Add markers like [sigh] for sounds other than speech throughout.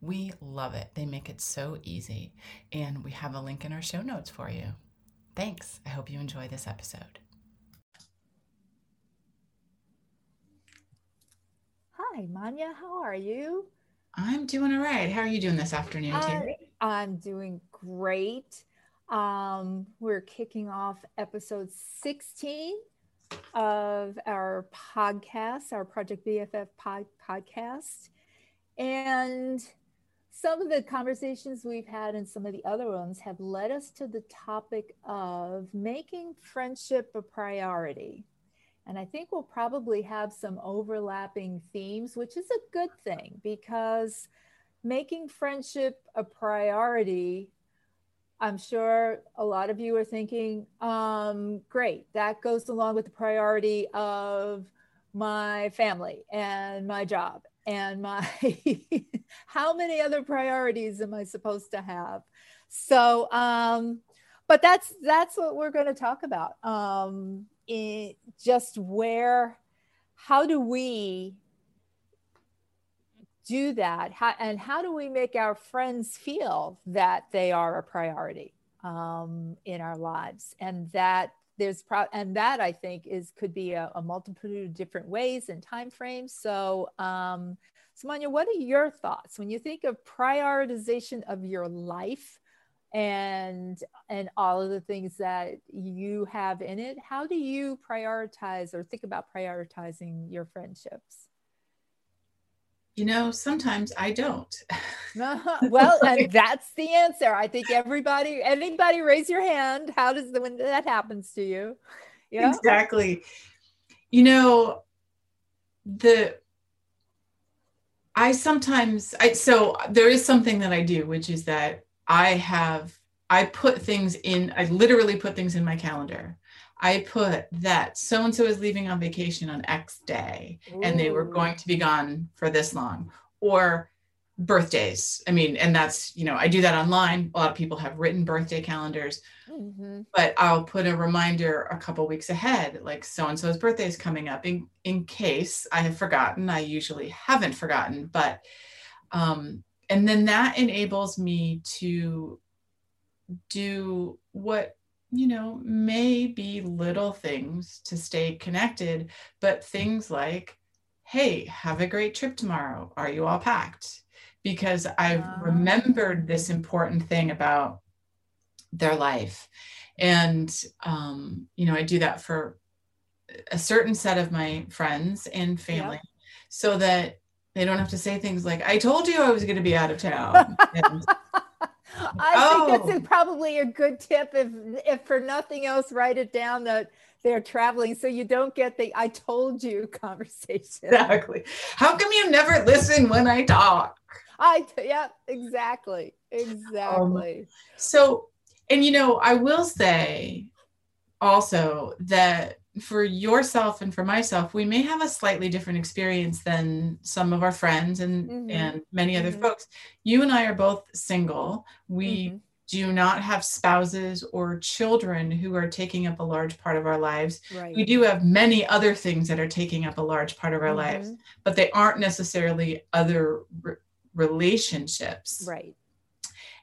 We love it. They make it so easy. And we have a link in our show notes for you. Thanks. I hope you enjoy this episode. Hi, Manya. How are you? I'm doing all right. How are you doing this afternoon, Terry? I'm doing great. Um, we're kicking off episode 16 of our podcast, our Project BFF pod- podcast. And some of the conversations we've had and some of the other ones have led us to the topic of making friendship a priority. And I think we'll probably have some overlapping themes, which is a good thing because making friendship a priority, I'm sure a lot of you are thinking, um, great, that goes along with the priority of my family and my job and my [laughs] [laughs] how many other priorities am I supposed to have? So, um, but that's that's what we're going to talk about. Um, in just where, how do we do that, how, and how do we make our friends feel that they are a priority um, in our lives, and that there's pro and that I think is could be a, a multitude of different ways and time frames. So, um, Samanya, what are your thoughts when you think of prioritization of your life and and all of the things that you have in it? How do you prioritize or think about prioritizing your friendships? You know, sometimes I don't. [laughs] Well, [laughs] and that's the answer. I think everybody, anybody raise your hand. How does the when that happens to you? Yeah. Exactly. You know, the I sometimes I so there is something that I do, which is that I have I put things in, I literally put things in my calendar. I put that so and so is leaving on vacation on X day Ooh. and they were going to be gone for this long. Or birthdays. I mean, and that's, you know, I do that online. A lot of people have written birthday calendars, mm-hmm. but I'll put a reminder a couple weeks ahead, like so and so's birthday is coming up in, in case I have forgotten. I usually haven't forgotten, but, um, and then that enables me to do what you know may be little things to stay connected but things like hey have a great trip tomorrow are you all packed because I've remembered this important thing about their life. And, um, you know, I do that for a certain set of my friends and family yep. so that they don't have to say things like, I told you I was going to be out of town. [laughs] And, I oh. think that's probably a good tip. If, if for nothing else, write it down that they're traveling so you don't get the I told you [laughs] conversation. Exactly. How come you never listen when I talk? I yeah, exactly. Exactly. Um, so and you know, I will say also that for yourself and for myself, we may have a slightly different experience than some of our friends and mm-hmm. and many other mm-hmm. folks. You and I are both single. We mm-hmm. do not have spouses or children who are taking up a large part of our lives. Right. We do have many other things that are taking up a large part of our lives, mm-hmm. but they aren't necessarily other relationships. Right.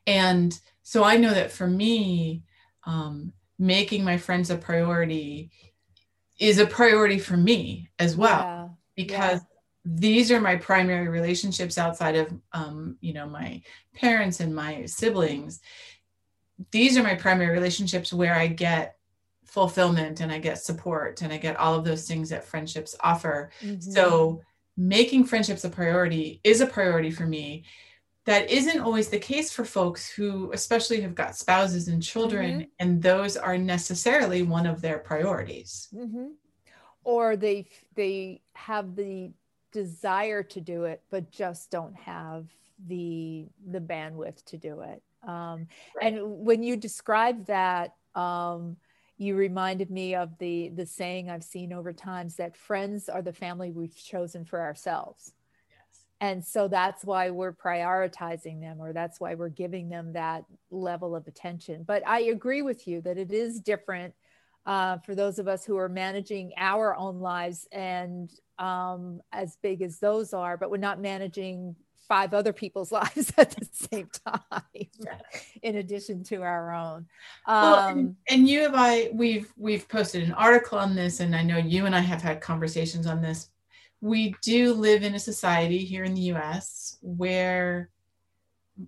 And so I know that for me, um, making my friends a priority is a priority for me as well yeah. because yeah. these are my primary relationships outside of um, you know my parents and my siblings these are my primary relationships where i get fulfillment and i get support and i get all of those things that friendships offer mm-hmm. so making friendships a priority is a priority for me that isn't always the case for folks who especially have got spouses and children mm-hmm. and those are necessarily one of their priorities mm-hmm. or they they have the desire to do it but just don't have the the bandwidth to do it um, right. and when you describe that um, you reminded me of the the saying i've seen over times that friends are the family we've chosen for ourselves. And so that's why we're prioritizing them or that's why we're giving them that level of attention but i agree with you that it is different uh, for those of us who are managing our own lives and um, as big as those are but we're not managing five other people's [laughs] lives at the same time yeah. in addition to our own um, well, and, and, you and i we've we've posted an article on this and i know you and i have had conversations on this we do live in a society here in the us where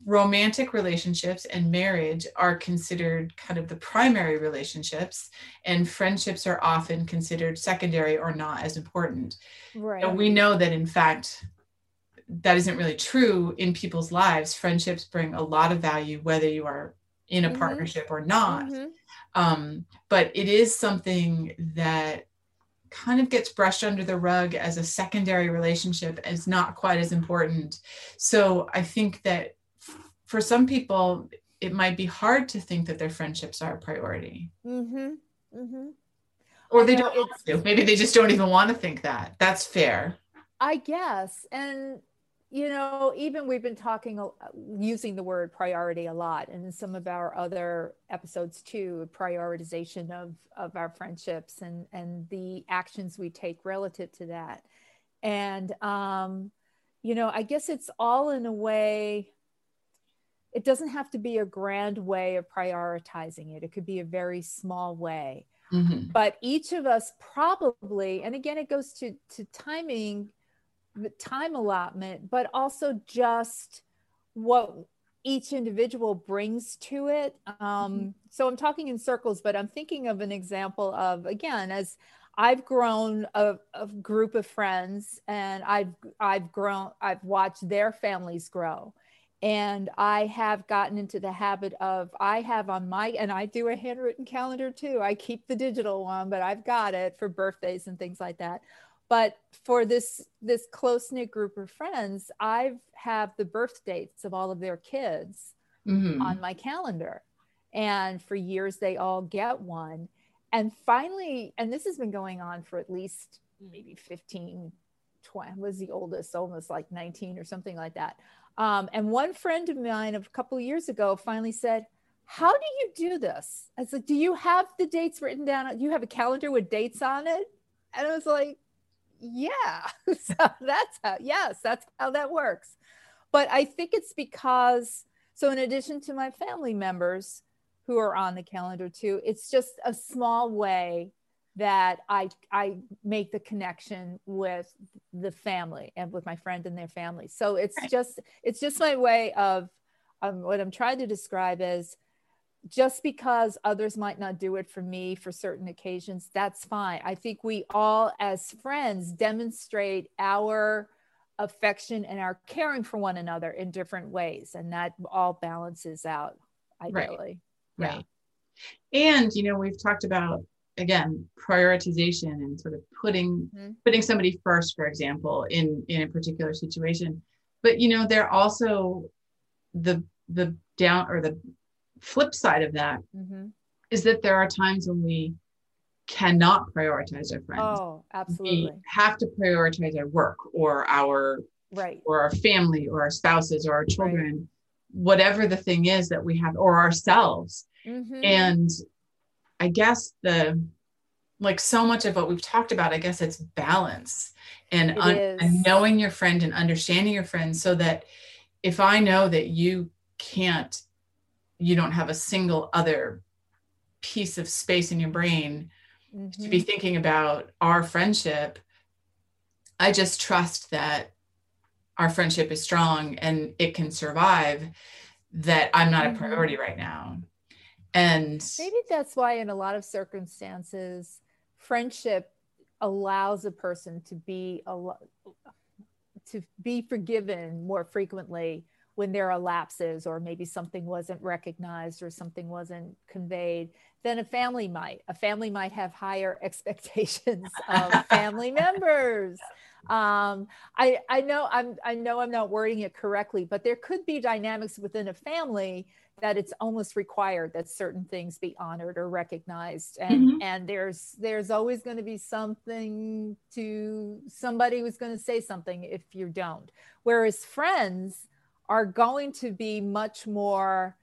romantic relationships and marriage are considered kind of the primary relationships and friendships are often considered secondary or not as important right and we know that in fact that isn't really true in people's lives. Friendships bring a lot of value, whether you are in a mm-hmm. partnership or not. Mm-hmm. Um, but it is something that kind of gets brushed under the rug as a secondary relationship as not quite as important. So I think that for some people, it might be hard to think that their friendships are a priority. Mm-hmm. mm-hmm. Or they don't want to. Maybe they just don't even want to think that. That's fair. I guess. And you know, even we've been talking using the word priority a lot, and in some of our other episodes too, prioritization of of our friendships and and the actions we take relative to that. And um, you know, I guess it's all in a way. It doesn't have to be a grand way of prioritizing it. It could be a very small way. Mm-hmm. But each of us probably, and again, it goes to to timing time allotment, but also just what each individual brings to it. Um, mm-hmm. So I'm talking in circles, but I'm thinking of an example of, again, as I've grown a, a, group of friends and I've, I've grown, I've watched their families grow. And I have gotten into the habit of, I have on my, and I do a handwritten calendar too. I keep the digital one, but I've got it for birthdays and things like that but for this this close knit group of friends i have the birth dates of all of their kids mm-hmm. on my calendar. And for years they all get one. And finally and this has been going on for at least maybe 15 20 was the oldest almost like 19 or something like that. Um, and one friend of mine of a couple years ago finally said how do you do this? I was like do you have the dates written down? Do you have a calendar with dates on it? And i was like yeah. [laughs] So that's how yes that's how that works. But i think it's because so in addition to my family members who are on the calendar too it's just a small way that i i make the connection with the family and with my friend and their family. So it's just it's just my way of um, what i'm trying to describe is just because others might not do it for me for certain occasions, that's fine. I think we all, as friends, demonstrate our affection and our caring for one another in different ways. And that all balances out ideally. Right. right. And, you know, we've talked about again prioritization and sort of putting mm-hmm. putting somebody first for example in in a particular situation but you know they're also the the down or the flip side of that mm-hmm. is that there are times when we cannot prioritize our friends. Oh, absolutely. We have to prioritize our work or our right or our family or our spouses or our children, right. whatever the thing is that we have, or ourselves. Mm-hmm. And I guess the like so much of what we've talked about, I guess it's balance and, un- and knowing your friend and understanding your friend so that if I know that you can't you don't have a single other piece of space in your brain mm-hmm. to be mm-hmm. thinking about our friendship i just trust that our friendship is strong and it can survive that i'm not mm-hmm. a priority right now and maybe that's why in a lot of circumstances friendship allows a person to be a to be forgiven more frequently when there are lapses or maybe something wasn't recognized or something wasn't conveyed then a family might. A family might have higher [laughs] expectations of family [laughs] members. Um, I, I know I'm I know I'm not wording it correctly, but there could be dynamics within a family that it's almost required that certain things be honored or recognized and mm-hmm. and there's there's always going to be something to somebody who's going to say something if you don't whereas friends are going to be much more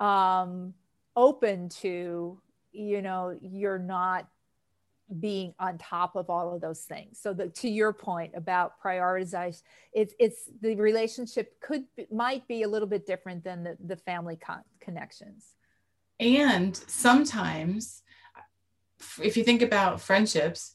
um, open to you know you're not being on top of all of those things. So that to your point about prioritize it's it's the relationship could might be a little bit different than the, the family con- connections. And sometimes if you think about friendships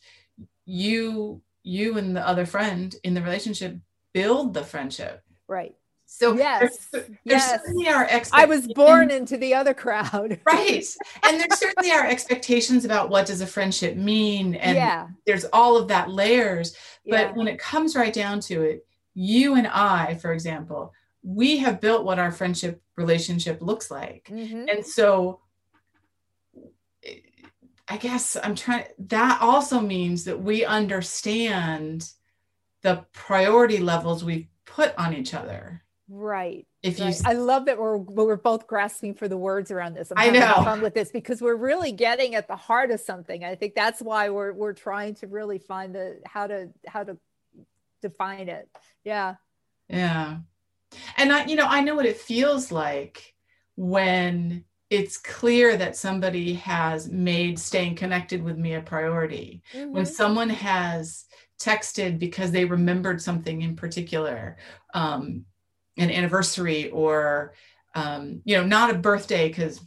you you and the other friend in the relationship build the friendship. Right so [laughs] yes, there's, there's yes. certainly our I was born into the other crowd. [laughs] right. And there's certainly our expectations about what does a friendship mean. And yeah. there's all of that layers. But Yeah. when it comes right down to it, you and I, for example, we have built what our friendship relationship looks like. Mhm. And so I guess I'm trying that also means that we understand the priority levels we put on each other. Right. If you I love that we're we're both grasping for the words around this. I'm I know. fun with this because we're really getting at the heart of something. I think that's why we're we're trying to really find the how to how to define it. Yeah. Yeah. And I, you know, I know what it feels like when it's clear that somebody has made staying connected with me a priority. When Mhm. someone has texted because they remembered something in particular, um, an anniversary or, um, you know, not a birthday, because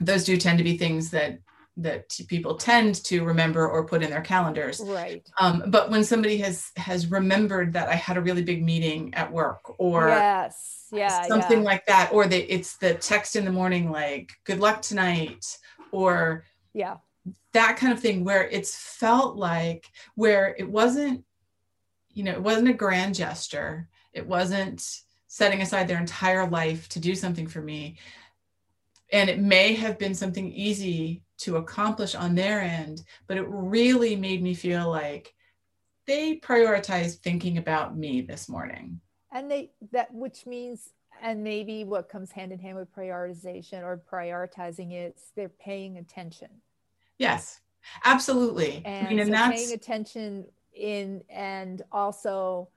those do tend to be things that that people tend to remember or put in their calendars Right. um, but when somebody has has remembered that i had a really big meeting at work or yes. Yeah. something yeah. like that or they, it's the text in the morning like good luck tonight or yeah. that kind of thing where it's felt like where it wasn't you know it wasn't a grand gesture it wasn't setting aside their entire life to do something for me. And it may have been something easy to accomplish on their end but it really made me feel like they prioritized thinking about me this morning. And they that which means and maybe what comes hand in hand with prioritization or prioritizing is they're paying attention. yes absolutely. And, i mean and so that's paying attention in and also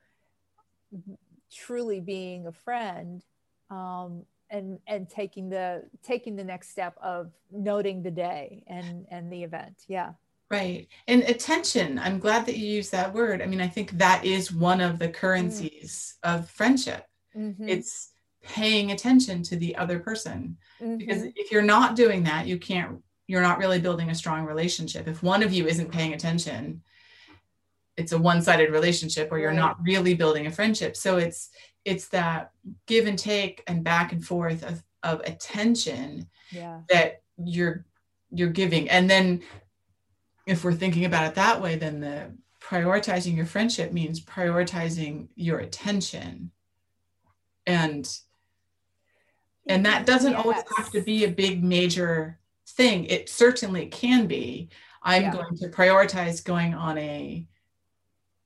truly being a friend um, and and taking the taking the next step of noting the day and and the event yeah Right. And attention, I'm glad that you used that word. I mean, I think that is one of the currencies of friendship. Mhm, It's paying attention to the other person. Because mhm. if you're not doing that, you can't, you're not really building a strong relationship. If one of you isn't paying attention, it's a one-sided relationship where you're not really building a friendship. So it's it's that give and take and back and forth of, of attention yeah. that you're you're giving. And then if we're thinking about it that way then the prioritizing your friendship means prioritizing your attention. And and that doesn't always have to be a big major thing. It certainly can be. I'm Yeah. going to prioritize going on a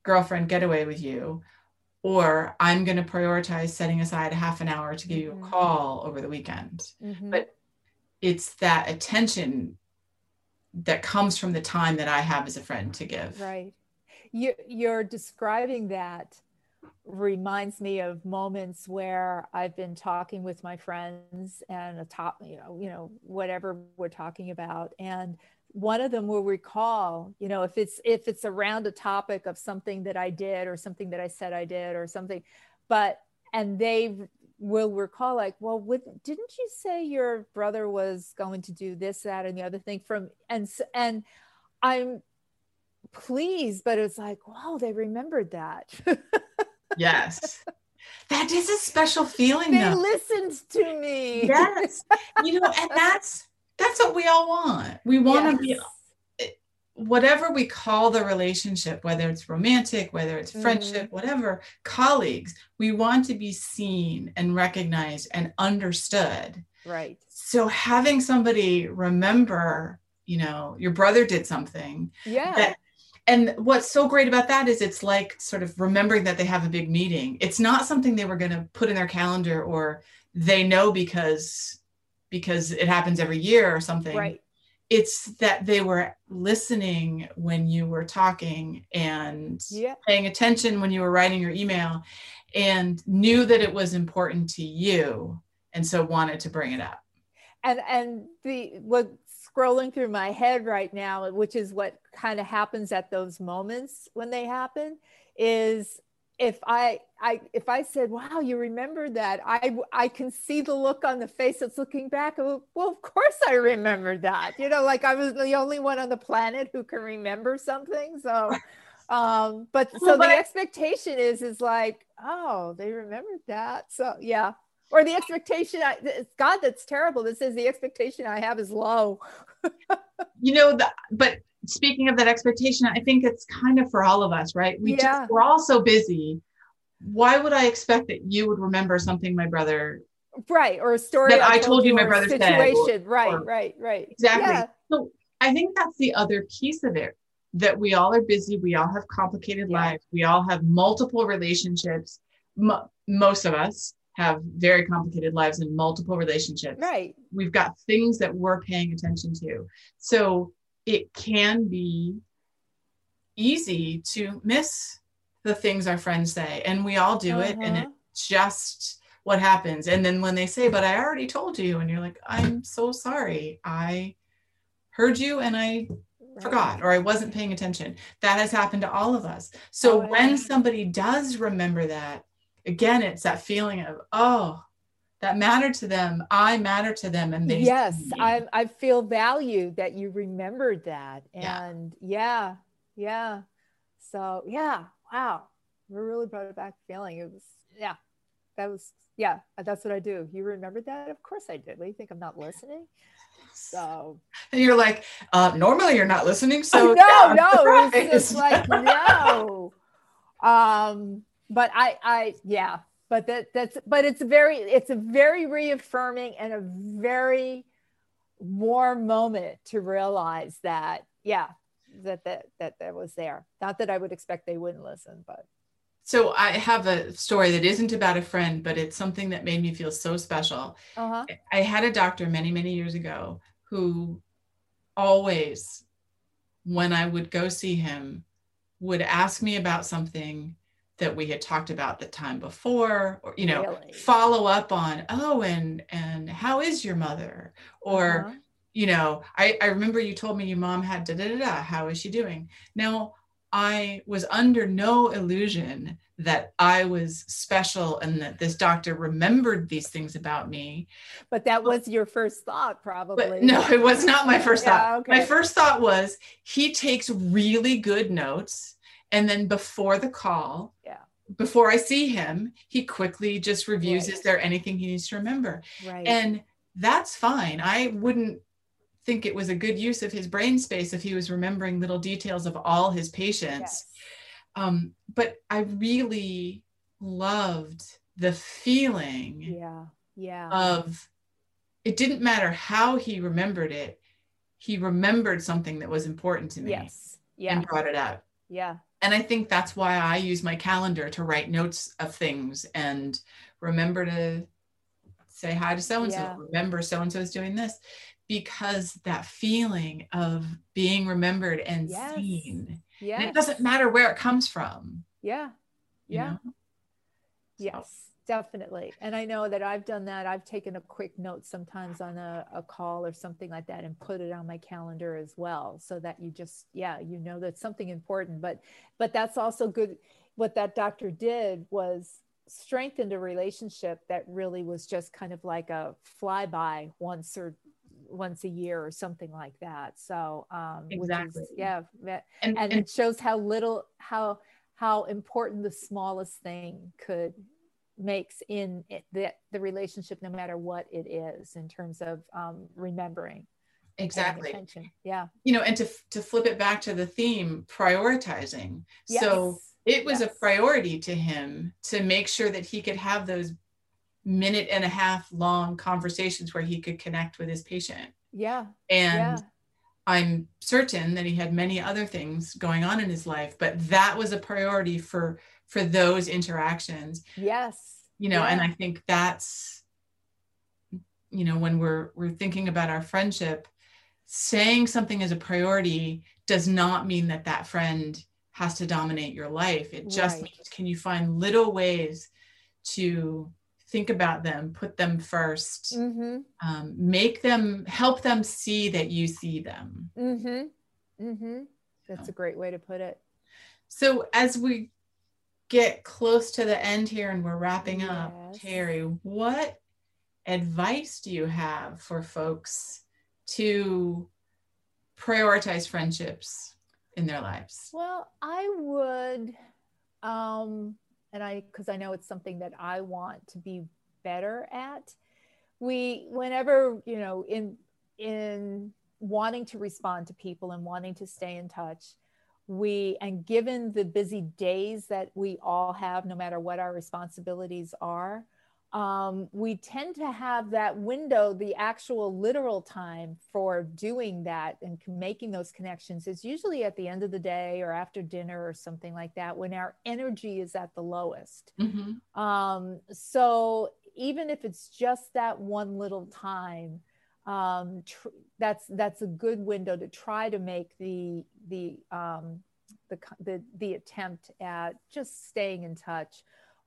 girlfriend getaway with you or i'm going to prioritize setting aside half an hour to give you a call over the weekend Mhm. but it's that attention that comes from the time that I have as a friend to give. Right. You, you're describing that reminds me of moments where I've been talking with my friends and a top, you know, you know, whatever we're talking about. And one of them will recall, you know, if it's if it's around a topic of something that I did or something that I said I did or something, but and they will recall like, well, would, didn't you say your brother was going to do this, that, and the other thing from and and I'm pleased, but it's like, wow, they remembered that. Yes. [laughs] that is a special feeling they though. listened to me. Yes. You know, and [laughs] that's that's what we all want. We want to Yes. be whatever we call the relationship, whether it's romantic, whether it's friendship, mm-hmm. whatever, colleagues, we want to be seen and recognized and understood. Right. So having somebody remember, you know, your brother did something. Yeah. That, and what's so great about that is it's like sort of remembering that they have a big meeting. It's not something they were going to put in their calendar or they know because because it happens every year or something. Right it's that they were listening when you were talking and yeah. paying attention when you were writing your email and knew that it was important to you and so wanted to bring it up and and the what scrolling through my head right now which is what kind of happens at those moments when they happen is if I, I if I said, "Wow, you remember that," I I can see the look on the face that's looking back. well, of course I remember that. You know, like I was the only one on the planet who can remember something. So, [laughs] um, but so well, but the I, expectation is is like, oh, they remembered that. So yeah, or the expectation. I, God that's terrible. That says the expectation I have is low. [laughs] you know, the, but speaking of that expectation, I think it's kind of for all of us, right? We yeah. just, we're all so busy. Why would I expect that you would remember something my brother right or a story that I, told, you my brother situation said, or, right or, right right exactly yeah. so I think that's the other piece of it that we all are busy we all have complicated yeah. lives we all have multiple relationships M- most of us have very complicated lives and multiple relationships right we've got things that we're paying attention to so it can be easy to miss the things our friends say and we all do uh-huh. it and uh-huh. it's just what happens and then when they say but i already told you and you're like i'm so sorry i heard you and i right. forgot or i wasn't paying attention that has happened to all of us so oh, when somebody does remember that again it's that feeling of oh that matter to them i matter to them and they yes i i feel valued that you remembered that and yeah yeah, yeah. so yeah wow. We really brought it back feeling. It was yeah that was yeah that's what i do. You remembered that? Of course i did. What do you think i'm not listening? So and you're like uh normally you're not listening so no yeah, no it's like no. [laughs] Um but i i yeah but that that's but it's very it's a very reaffirming and a very warm moment to realize that yeah that that that that was there. Not that i would expect they wouldn't listen but. So i have a story that isn't about a friend but it's something that made me feel so special. Uh-huh. i had a doctor many many years ago who always when i would go see him would ask me about something that we had talked about the time before or you know really? follow up on oh and and how is your mother or uh-huh. you know I, I remember you told me your mom had da da da da how is she doing now i was under no illusion that i was special and that this doctor remembered these things about me but that was your first thought probably but no it was not my first yeah, thought okay. my first thought was he takes really good notes and then before the call. Before I see him, he quickly just reviews right. is there anything he needs to remember? Right. And that's fine. I wouldn't think it was a good use of his brain space if he was remembering little details of all his patients. Yes. Um, but I really loved the feeling yeah. Yeah. of it didn't matter how he remembered it, he remembered something that was important to me. Yes. Yeah. And brought it up. Yeah and I think that's why I use my calendar to write notes of things and remember to say hi to so and so. Remember so and so is doing this because that feeling of being remembered and yes. seen. Yeah. It doesn't matter where it comes from. Yeah. Yeah. You know? Yes definitely. And i know that i've done that. I've taken a quick note sometimes on a, a, call or something like that and put it on my calendar as well so that you just yeah you know that's something important. But but that's also good. What that doctor did was strengthened a relationship that really was just kind of like a flyby once or once a year or something like that. So um exactly is, yeah and, and, and it shows how little how how important the smallest thing could makes in it, the, the relationship no matter what it is in terms of um, remembering exactly. Yeah. You know, and to to flip it back to the theme, prioritizing. Yes. So it was yes. a priority to him to make sure that he could have those minute and a half long conversations where he could connect with his patient. Yeah. And yeah. I'm certain that he had many other things going on in his life, but that was a priority for for those interactions. Yes. You know, yeah. and I think that's you know, when we're we're thinking about our friendship, saying something as a priority does not mean that that friend has to dominate your life. It just right. means can you find little ways to think about them, put them 1st mm-hmm. um, make them, help them see that you see them. Mm-hmm. Mm-hmm. That's so. a great way to put it. So as we get close to the end here and we're wrapping yes. up, Terry, what advice do you have for folks to prioritize friendships in their lives? Well, I would, um, and I, because I know it's something that I want to be better at. We, whenever, you know, in, in wanting to respond to people and wanting to stay in touch, we, and given the busy days that we all have, no matter what our responsibilities are, um, we tend to have that window, the actual literal time for doing that and making those connections is usually at the end of the day or after dinner or something like that when our energy is at the lowest. Mm-hmm. Um, so even if it's just that one little time, um, tr- that's that's a good window to try to make the the um, the, the the attempt at just staying in touch.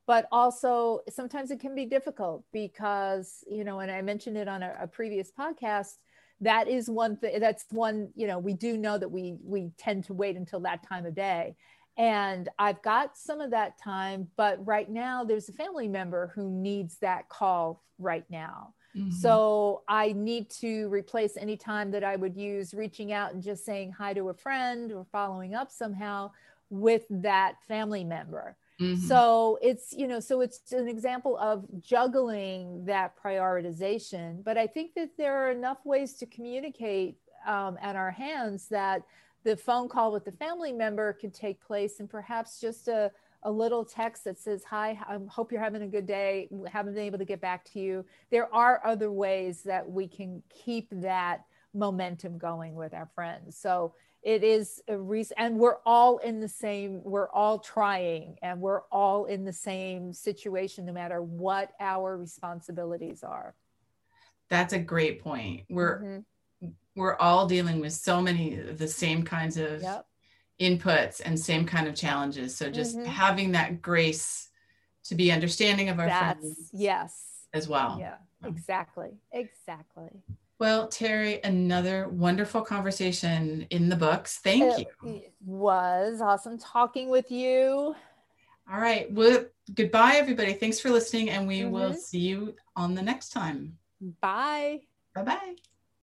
But also sometimes it can be difficult because you know and i mentioned it on a, a previous podcast that is one thing that's one you know we do know that we we tend to wait until that time of day. And i've got some of that time but right now there's a family member who needs that call right now mm-hmm. so i need to replace any time that i would use reaching out and just saying hi to a friend or following up somehow with that family member Mm-hmm. So it's, you know, so it's an example of juggling that prioritization. But I think that there are enough ways to communicate um, at our hands that the phone call with the family member could take place and perhaps just a, a little text that says, Hi, I hope you're having a good day. Haven't been able to get back to you. There are other ways that we can keep that momentum going with our friends. So it is a reason and we're all in the same we're all trying and we're all in the same situation no matter what our responsibilities are that's a great point we're mm-hmm. we're all dealing with so many of the same kinds of yep. Inputs and same kind of challenges so just mm-hmm. having that grace to be understanding of our that's, friends yes as well yeah exactly exactly well, Terry, another wonderful conversation in the books. Thank it you. was awesome talking with you. All right. Well, goodbye, everybody. Thanks for listening, and we mm-hmm. will see you on the next time. Bye. Bye bye.